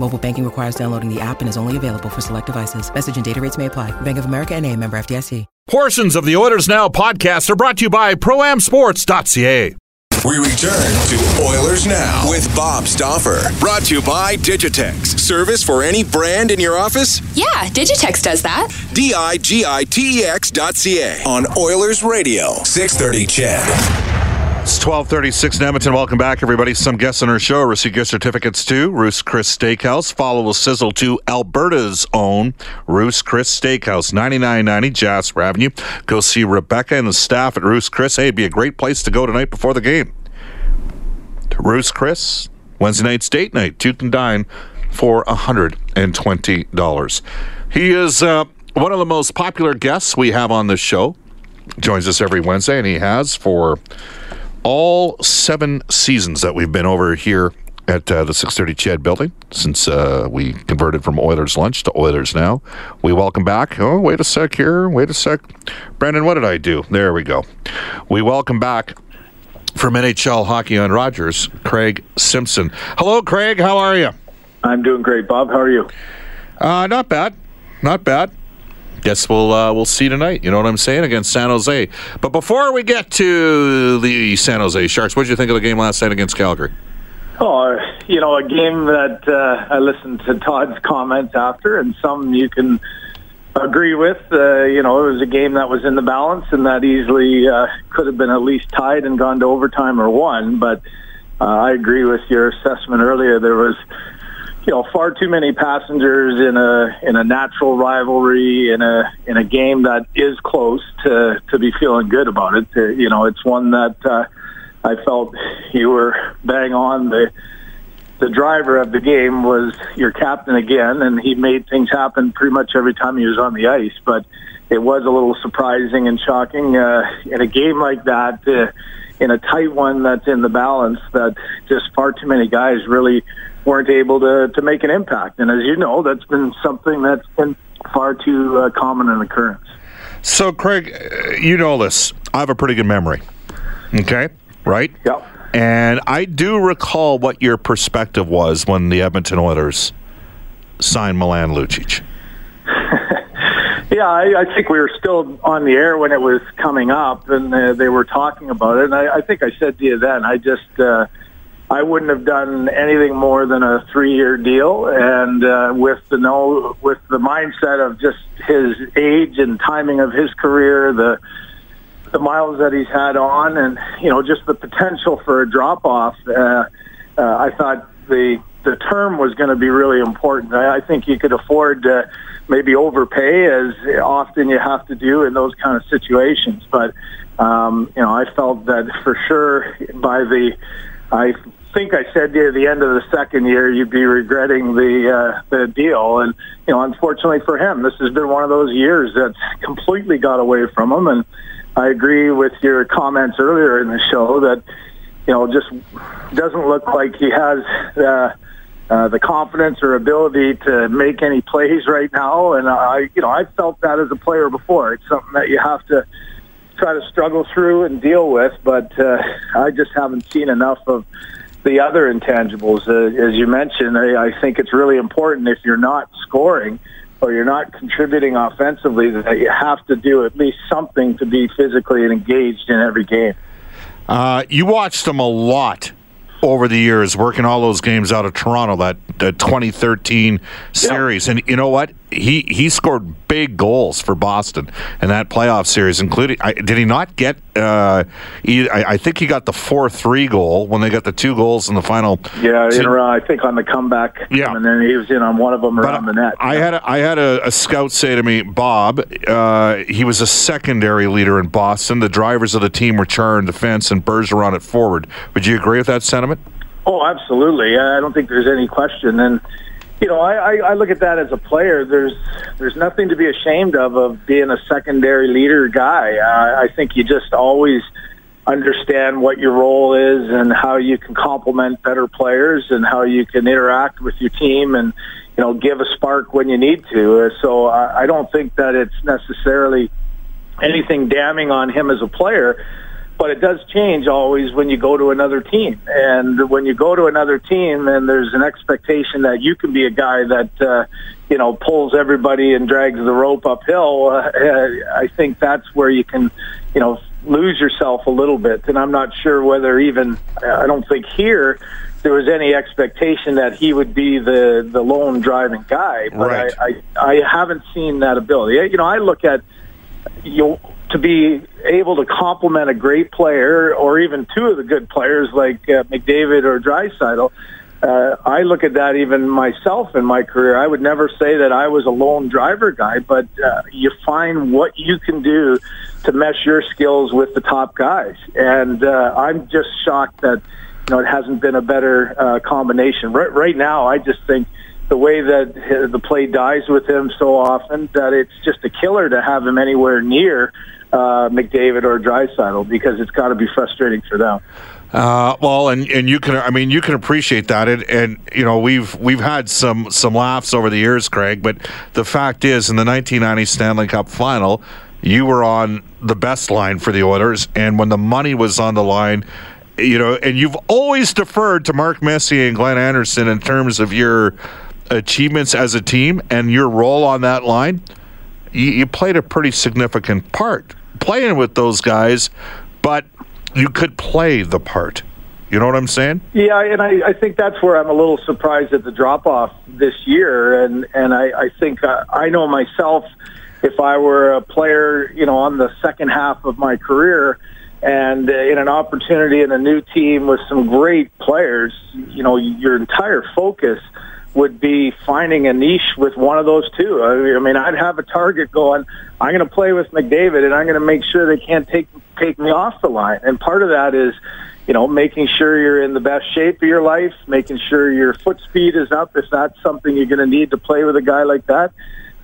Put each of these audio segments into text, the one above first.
Mobile banking requires downloading the app and is only available for select devices. Message and data rates may apply. Bank of America and a member FDIC. Portions of the Oilers Now podcast are brought to you by ProAmSports.ca. We return to Oilers Now with Bob Stauffer. Brought to you by Digitex. Service for any brand in your office? Yeah, Digitex does that. D I G I T E X dot C A on Oilers Radio. 630 CHED. It's 1236 in Edmonton. Welcome back, everybody. Some guests on our show receive gift certificates to Ruth's Chris Steakhouse. Follow the sizzle to Alberta's own Ruth's Chris Steakhouse, 9990 Jasper Avenue. Go see Rebecca and the staff at Ruth's Chris. Hey, it'd be a great place to go tonight before the game. To Ruth's Chris, Wednesday night's date night. You can dine for $120. He is uh, one of the most popular guests we have on this show. Joins us every Wednesday, and he has for all seven seasons that we've been over here at uh, the 630 CHED building since uh, we converted from Oilers Lunch to Oilers Now. We welcome back. Oh, wait a sec here. Wait a sec. Brandon, what did I do? There we go. We welcome back from NHL Hockey on Rogers, Craig Simpson. Hello, Craig. How are you? I'm doing great, Bob. How are you? Uh, not bad. Not bad. Guess we'll uh, we'll see tonight. You know what I'm saying against San Jose. But before we get to the San Jose Sharks, what did you think of the game last night against Calgary? Oh, you know, a game that uh, I listened to Todd's comments after, and some you can agree with. Uh, you know, it was a game that was in the balance and that easily uh, could have been at least tied and gone to overtime or won. But uh, I agree with your assessment earlier. There was you know far too many passengers in a in a natural rivalry in a in a game that is close to to be feeling good about it. Uh, you know, it's one that uh, I felt you were bang on the the driver of the game was your captain again, and he made things happen pretty much every time he was on the ice. But it was a little surprising and shocking uh, in a game like that, uh, in a tight one that's in the balance, that just far too many guys really weren't able to, to make an impact. And as you know, that's been something that's been far too uh, common an occurrence. So, Craig, uh, you know this. I have a pretty good memory. Okay? Right? Yep. And I do recall what your perspective was when the Edmonton Oilers signed Milan Lucic. yeah, I, I think we were still on the air when it was coming up, and uh, they were talking about it. And I, I think I said to you then, I just uh, I wouldn't have done anything more than a three-year deal, and uh, with the no, with the mindset of just his age and timing of his career, the the miles that he's had on, and you know, just the potential for a drop off. Uh, uh, I thought the the term was going to be really important. I, I think you could afford to maybe overpay, as often you have to do in those kind of situations. But um, you know, I felt that for sure by the I think I said near the end of the second year you'd be regretting the uh, the deal, and you know, unfortunately for him, this has been one of those years that's completely got away from him. And I agree with your comments earlier in the show that you know just doesn't look like he has. Uh, uh, the confidence or ability to make any plays right now, and I, you know, I felt that as a player before. It's something that you have to try to struggle through and deal with, but uh, I just haven't seen enough of the other intangibles. Uh, as you mentioned, I, I think it's really important if you're not scoring or you're not contributing offensively that you have to do at least something to be physically engaged in every game. Uh, you watched them a lot over the years, working all those games out of Toronto, that, that 2013 series. Yeah. And you know what? He he scored big goals for Boston in that playoff series, including. I, did he not get? Uh, he, I, I, think he got the four three goal when they got the two goals in the final. Yeah, in, I think on the comeback. Yeah, and then he was in on one of them around but the net. I had a, I had a, a scout say to me, Bob, uh, he was a secondary leader in Boston. The drivers of the team were Chara in defense and Bergeron at forward. Would you agree with that sentiment? Oh, absolutely. I don't think there's any question. And you know, I, I I look at that as a player. There's there's nothing to be ashamed of of being a secondary leader guy. Uh, I think you just always understand what your role is and how you can complement better players and how you can interact with your team and you know give a spark when you need to. Uh, so I, I don't think that it's necessarily anything damning on him as a player but it does change always when you go to another team. And when you go to another team, and there's an expectation that you can be a guy that uh, you know pulls everybody and drags the rope uphill. Uh, I think that's where you can, you know, lose yourself a little bit. And I'm not sure whether even I don't think here there was any expectation that he would be the the lone driving guy. But right. I, I I haven't seen that ability. You know, I look at you to be able to complement a great player or even two of the good players like uh, McDavid or Draisaitl, uh, I look at that even myself in my career. I would never say that I was a lone driver guy, but uh, you find what you can do to mesh your skills with the top guys. And uh, I'm just shocked that you know it hasn't been a better uh, combination. Right, right now, I just think the way that the play dies with him so often that it's just a killer to have him anywhere near uh, McDavid or Draisaitl because it's got to be frustrating for them. Uh, well, and, and you can, I mean, you can appreciate that, and, and you know we've we've had some some laughs over the years, Craig. But the fact is, in the 1990 Stanley Cup Final, you were on the best line for the Oilers, and when the money was on the line, you know, and you've always deferred to Mark Messier and Glenn Anderson in terms of your achievements as a team and your role on that line. You, you played a pretty significant part playing with those guys, but you could play the part. You know what I'm saying? Yeah, and I, I think that's where I'm a little surprised at the drop off this year, and and I, I think uh, I know myself. If I were a player, you know, on the second half of my career, and uh, in an opportunity in a new team with some great players, you know, your entire focus would be finding a niche with one of those two. I mean, I'd have a target going. I'm going to play with McDavid, and I'm going to make sure they can't take take me off the line. And part of that is, you know, making sure you're in the best shape of your life, making sure your foot speed is up if that's something you're going to need to play with a guy like that.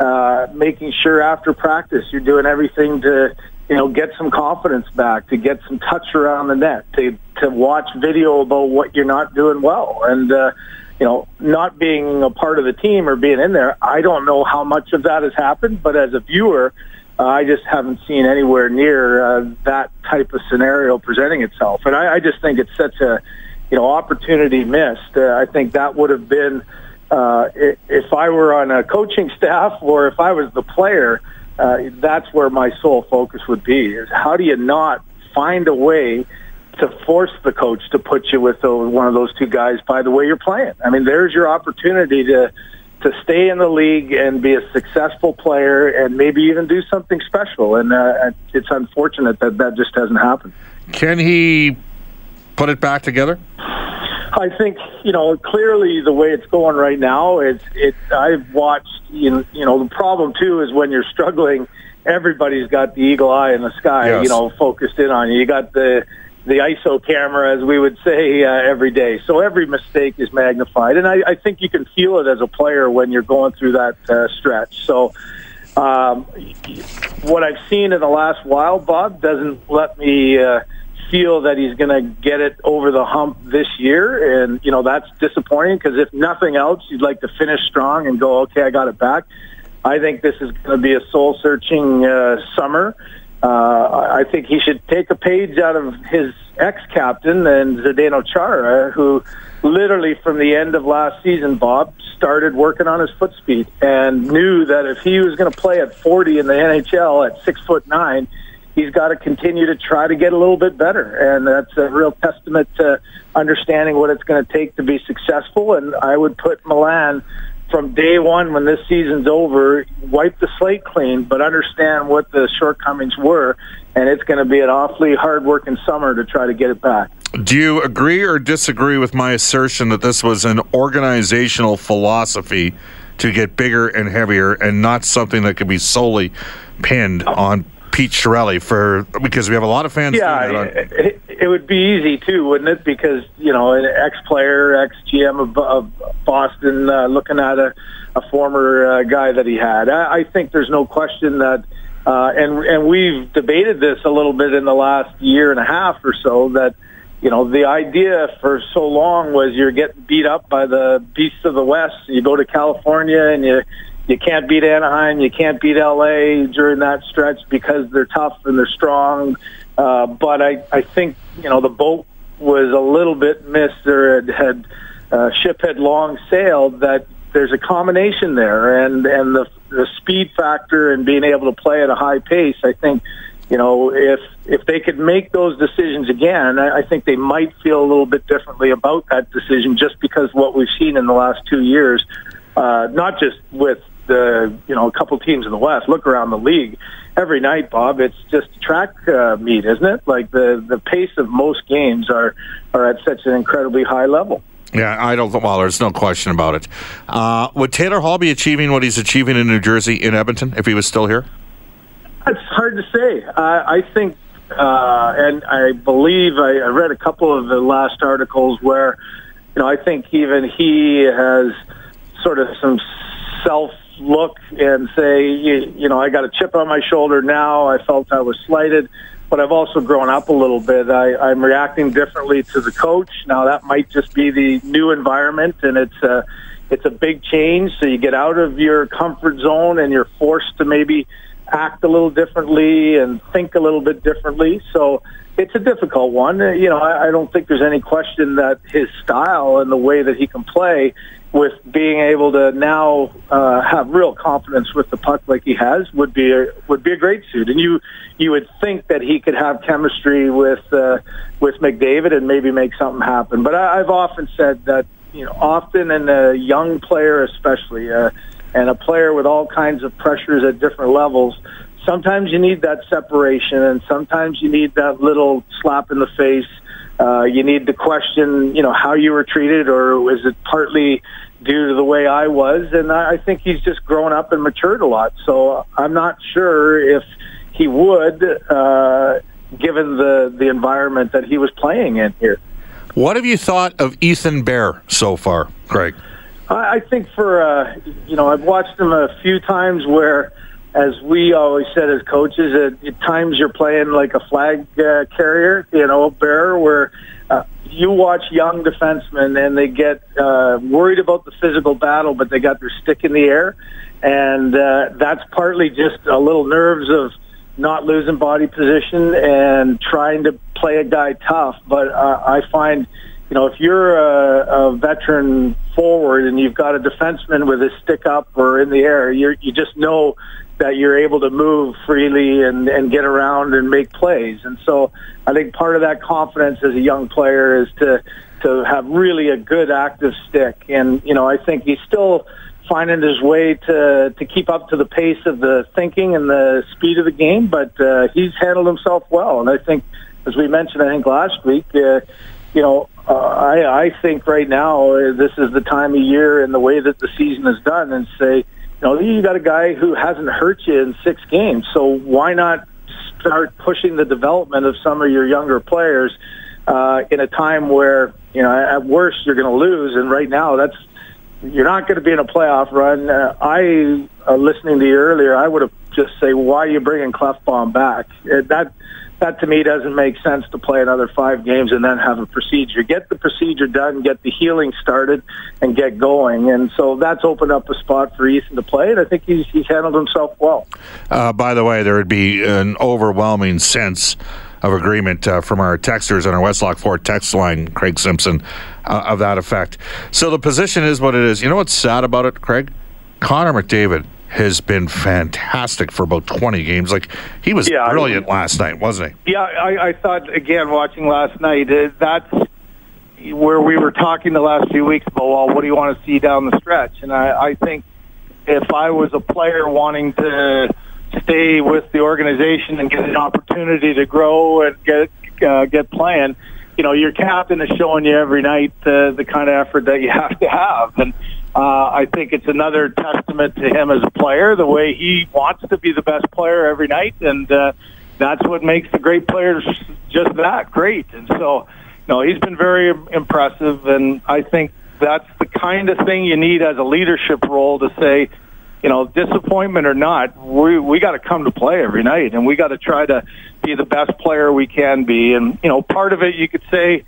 Uh, making sure after practice you're doing everything to you know, get some confidence back, to get some touch around the net, to to watch video about what you're not doing well, and uh, you know, not being a part of the team or being in there, I don't know how much of that has happened. But as a viewer, uh, I just haven't seen anywhere near uh, that type of scenario presenting itself. And I, I just think it's such a, you know, opportunity missed. Uh, I think that would have been, uh, if I were on a coaching staff or if I was the player, uh, that's where my sole focus would be. Is how do you not find a way to force the coach to put you with those, one of those two guys by the way you're playing. I mean, there's your opportunity to to stay in the league and be a successful player and maybe even do something special. And uh, it's unfortunate that that just hasn't happened. Can he put it back together? I think you know clearly the way it's going right now It's it. I've watched you know, you know the problem too is when you're struggling, everybody's got the eagle eye in the sky, yes. you know, focused in on you. You got the the ISO camera, as we would say, uh, every day. So every mistake is magnified, and I, I think you can feel it as a player when you're going through that uh, stretch. So um, what I've seen in the last while, Bob, doesn't let me uh, feel that he's going to get it over the hump this year, and you know that's disappointing because if nothing else, you'd like to finish strong and go, okay, I got it back. I think this is going to be a soul-searching uh, summer uh, I think he should take a page out of his ex-captain and Zdeno Chara, who literally from the end of last season, Bob started working on his foot speed and knew that if he was going to play at 40 in the NHL at six foot nine, he's got to continue to try to get a little bit better. And that's a real testament to understanding what it's going to take to be successful. And I would put Milan from day one when this season's over, wipe the slate clean, but understand what the shortcomings were. And it's going to be an awfully hard working summer to try to get it back. Do you agree or disagree with my assertion that this was an organizational philosophy to get bigger and heavier and not something that could be solely pinned on Pete Chiarelli for because we have a lot of fans. Yeah, it, it, would be easy too, wouldn't it? Because you know, an ex-player, ex-GM of, of Boston, uh, looking at a, a former uh, guy that he had. I, I think there's no question that, uh, and and we've debated this a little bit in the last year and a half or so that. You know, the idea for so long was you're getting beat up by the beasts of the West. You go to California and you you can't beat Anaheim, you can't beat LA during that stretch because they're tough and they're strong. Uh, but I, I think you know the boat was a little bit missed or had, had uh, ship had long sailed. That there's a combination there, and and the the speed factor and being able to play at a high pace. I think you know if if they could make those decisions again, I, I think they might feel a little bit differently about that decision just because what we've seen in the last two years. Uh, not just with the you know a couple teams in the West. Look around the league every night, Bob. It's just track uh, meet, isn't it? Like the the pace of most games are are at such an incredibly high level. Yeah, I don't. Well, there's no question about it. Uh, would Taylor Hall be achieving what he's achieving in New Jersey in Edmonton if he was still here? It's hard to say. Uh, I think, uh, and I believe I, I read a couple of the last articles where, you know, I think even he has sort of some self look and say, you, you know, I got a chip on my shoulder now. I felt I was slighted, but I've also grown up a little bit. I, I'm reacting differently to the coach. Now that might just be the new environment and it's a, it's a big change. So you get out of your comfort zone and you're forced to maybe act a little differently and think a little bit differently. So it's a difficult one. You know, I, I don't think there's any question that his style and the way that he can play with being able to now uh, have real confidence with the puck like he has would be a, would be a great suit. And you you would think that he could have chemistry with uh, with McDavid and maybe make something happen. But I, I've often said that you know often in a young player especially uh, and a player with all kinds of pressures at different levels. Sometimes you need that separation, and sometimes you need that little slap in the face uh, you need to question, you know, how you were treated, or was it partly due to the way I was? And I, I think he's just grown up and matured a lot. So I'm not sure if he would, uh, given the the environment that he was playing in here. What have you thought of Ethan Bear so far, Craig? I, think for uh, you know, I've watched him a few times where as we always said as coaches, at, at times you're playing like a flag uh, carrier, you know, bearer, where uh, you watch young defensemen and they get uh, worried about the physical battle, but they got their stick in the air, and uh, that's partly just a little nerves of not losing body position and trying to play a guy tough. But uh, I find, you know, if you're a, a veteran forward and you've got a defenseman with his stick up or in the air, you you just know that you're able to move freely and, and get around and make plays. And so I think part of that confidence as a young player is to to have really a good active stick. And, you know, I think he's still finding his way to to keep up to the pace of the thinking and the speed of the game, but uh, he's handled himself well. And I think, as we mentioned, I think last week, uh, you know, uh, I, I think right now uh, this is the time of year and the way that the season is done, and say, you know, you got a guy who hasn't hurt you in six games, so why not start pushing the development of some of your younger players uh, in a time where you know at worst you're going to lose, and right now that's you're not going to be in a playoff run. Uh, I, uh, listening to you earlier, I would have just say, why are you bringing Klefbom back? Uh, that that to me doesn't make sense to play another five games and then have a procedure. Get the procedure done, get the healing started, and get going. And so that's opened up a spot for Ethan to play, and I think he's, he's handled himself well. Uh, by the way, there would be an overwhelming sense of agreement uh, from our texters on our Westlock Ford text line, Craig Simpson, uh, of that effect. So the position is what it is. You know what's sad about it, Craig? Connor McDavid has been fantastic for about 20 games. Like he was Yeah, I brilliant last night, wasn't he? Yeah, I, I thought again watching last night. Uh, that's where we were talking the last few weeks about. Well, what do you want to see down the stretch? And I, I think if I was a player wanting to stay with the organization and get an opportunity to grow and get uh, get playing, you know, your captain is showing you every night uh, the kind of effort that you have to have, and uh, I think it's another testament to him as a player, the way he wants to be the best player every night, and uh, that's what makes the great players just that great. And so, no, he's been very impressive, and I think that's the kind of thing you need as a leadership role to say, you know, disappointment or not, we we got to come to play every night, and we got to try to be the best player we can be. And you know, part of it you could say,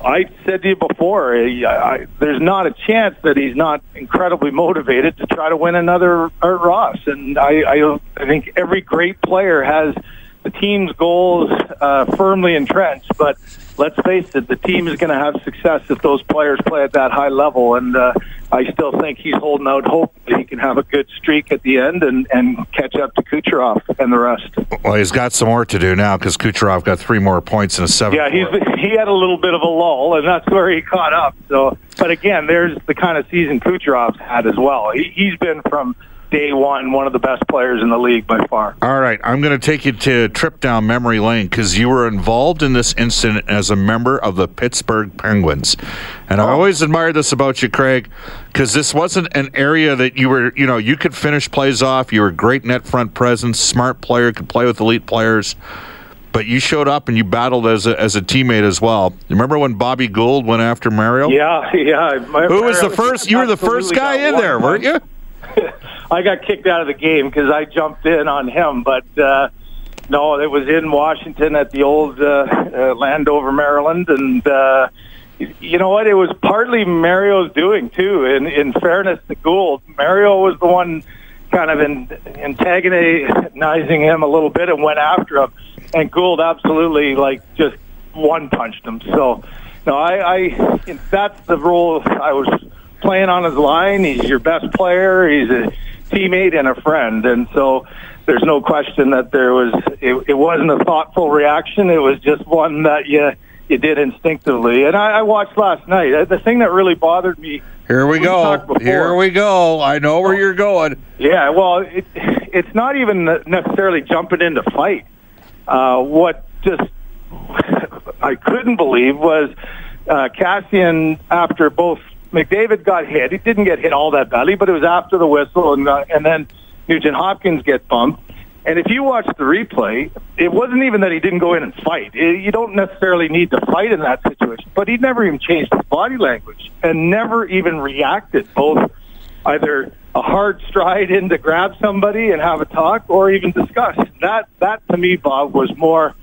I said to you before, I, I, there's not a chance that he's not incredibly motivated to try to win another Art Ross. And I, I, I think every great player has the team's goals uh, firmly entrenched, but let's face it, the team is going to have success if those players play at that high level. And uh, I still think he's holding out hope that he can have a good streak at the end and, and catch up to Kucherov and the rest. Well, he's got some work to do now because Kucherov got three more points in a seven. Yeah, he's he had a little bit of a lull, and that's where he caught up. So, but again, there's the kind of season Kucherov's had as well. He, he's been from day one, one of the best players in the league by far. All right, I'm going to take you to a trip down memory lane because you were involved in this incident as a member of the Pittsburgh Penguins. And I oh. always admired this about you, Craig, because this wasn't an area that you were, you know, you could finish plays off. You were a great net front presence, smart player, could play with elite players. But you showed up and you battled as a, as a teammate as well. Remember when Bobby Gould went after Mario? Yeah, yeah. My, Who was the first? You were the first guy in there, weren't you? I got kicked out of the game because I jumped in on him, but uh, no, it was in Washington at the old uh, uh, Landover, Maryland, and uh, you know what? It was partly Mario's doing too. In in fairness to Gould, Mario was the one kind of in, antagonizing him a little bit and went after him, and Gould absolutely like just one punched him. So, no, I, I that's the role I was playing on his line. He's your best player. He's a teammate and a friend, and so there's no question that there was. It, it wasn't a thoughtful reaction. It was just one that you you did instinctively. And I, I watched last night. The thing that really bothered me. Here we, go. Here we go. I know where you're going. Yeah. Well, it, it's not even necessarily jumping into fight. Uh, what just I couldn't believe was uh, Kassian after both McDavid got hit. He didn't get hit all that badly, but it was after the whistle, and uh, and then Nugent Hopkins get bumped. And if you watch the replay, it wasn't even that he didn't go in and fight. It, you don't necessarily need to fight in that situation, but he never even changed his body language and never even reacted. Both either a hard stride in to grab somebody and have a talk, or even discuss. That that to me, Bob, was more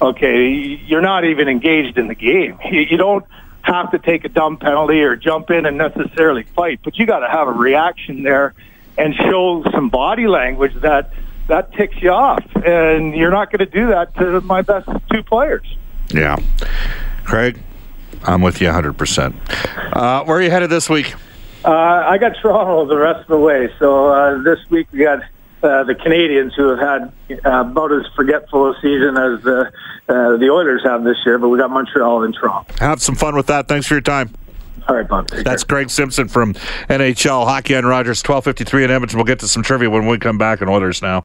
okay. You're not even engaged in the game. You, you don't have to take a dumb penalty or jump in and necessarily fight, but you got to have a reaction there and show some body language that that ticks you off, and you're not going to do that to my best two players. Yeah, Craig, I'm with you 100. Uh, percent Where are you headed this week? Uh, I got Toronto the rest of the way. So uh, this week we got uh, the Canadiens who have had uh, about as forgetful a season as the uh, the Oilers have this year, but we got Montreal and Toronto. Have some fun with that. Thanks for your time. All right, Bob. That's Craig Simpson from NHL Hockey on Rogers, 1253 in Edmonton. We'll get to some trivia when we come back on Oilers now.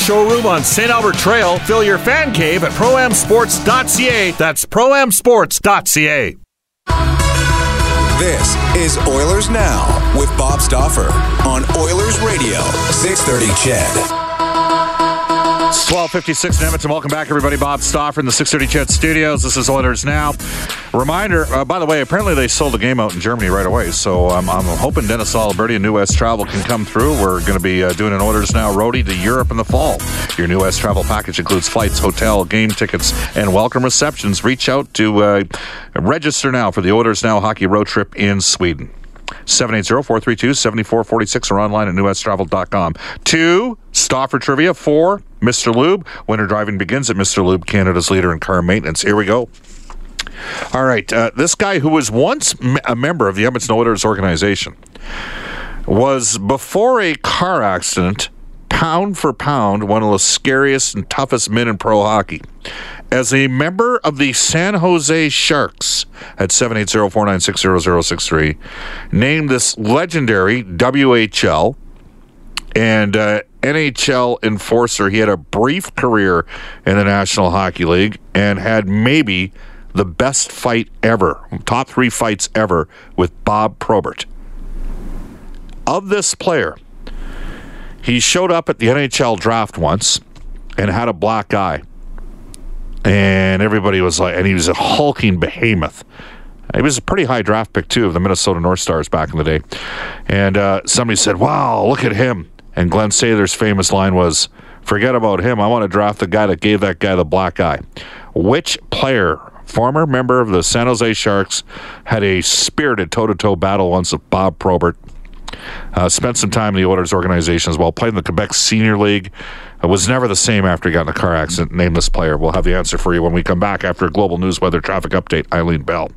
showroom on St. Albert Trail. Fill your fan cave at proamsports.ca. That's proamsports.ca. This is Oilers Now with Bob Stauffer on Oilers Radio, 630 CHED. 1256 in Edmonton. Welcome back, everybody. Bob Stauffer in the 630 CHED Studios. This is Oilers Now. Reminder, uh, by the way, apparently they sold the game out in Germany right away. So um, I'm hoping Dennis Aliberti and New West Travel can come through. We're going to be uh, doing an Oilers Now roadie to Europe in the fall. Your New West Travel package includes flights, hotel, game tickets, and welcome receptions. Reach out to uh, register now for the Oilers Now hockey road trip in Sweden. 780-432-7446 or online at newwesttravel.com. Two, Stauffer Trivia. Four, Mr. Lube. Winter driving begins at Mr. Lube, Canada's leader in car maintenance. Here we go. All right. Uh, this guy who was once a member of the Edmonton Oilers organization was, before a car accident, pound for pound, one of the scariest and toughest men in pro hockey. As a member of the San Jose Sharks at 780-496-0063, named this legendary WHL and uh, NHL enforcer. He had a brief career in the National Hockey League and had maybe the best fight ever, top three fights ever with Bob Probert. Of this player, he showed up at the NHL draft once and had a black eye and everybody was like, and he was a hulking behemoth. He was a pretty high draft pick too of the Minnesota North Stars back in the day. And uh, somebody said, "Wow, look at him!" And Glenn Sather's famous line was, "Forget about him. I want to draft the guy that gave that guy the black eye." Which player, former member of the San Jose Sharks, had a spirited toe-to-toe battle once with Bob Probert? Uh, spent some time in the Oilers organization as well. Played in the Quebec Senior League. Uh, was never the same after he got in a car accident. Nameless player. We'll have the answer for you when we come back after a global news weather traffic update. Eileen Bell.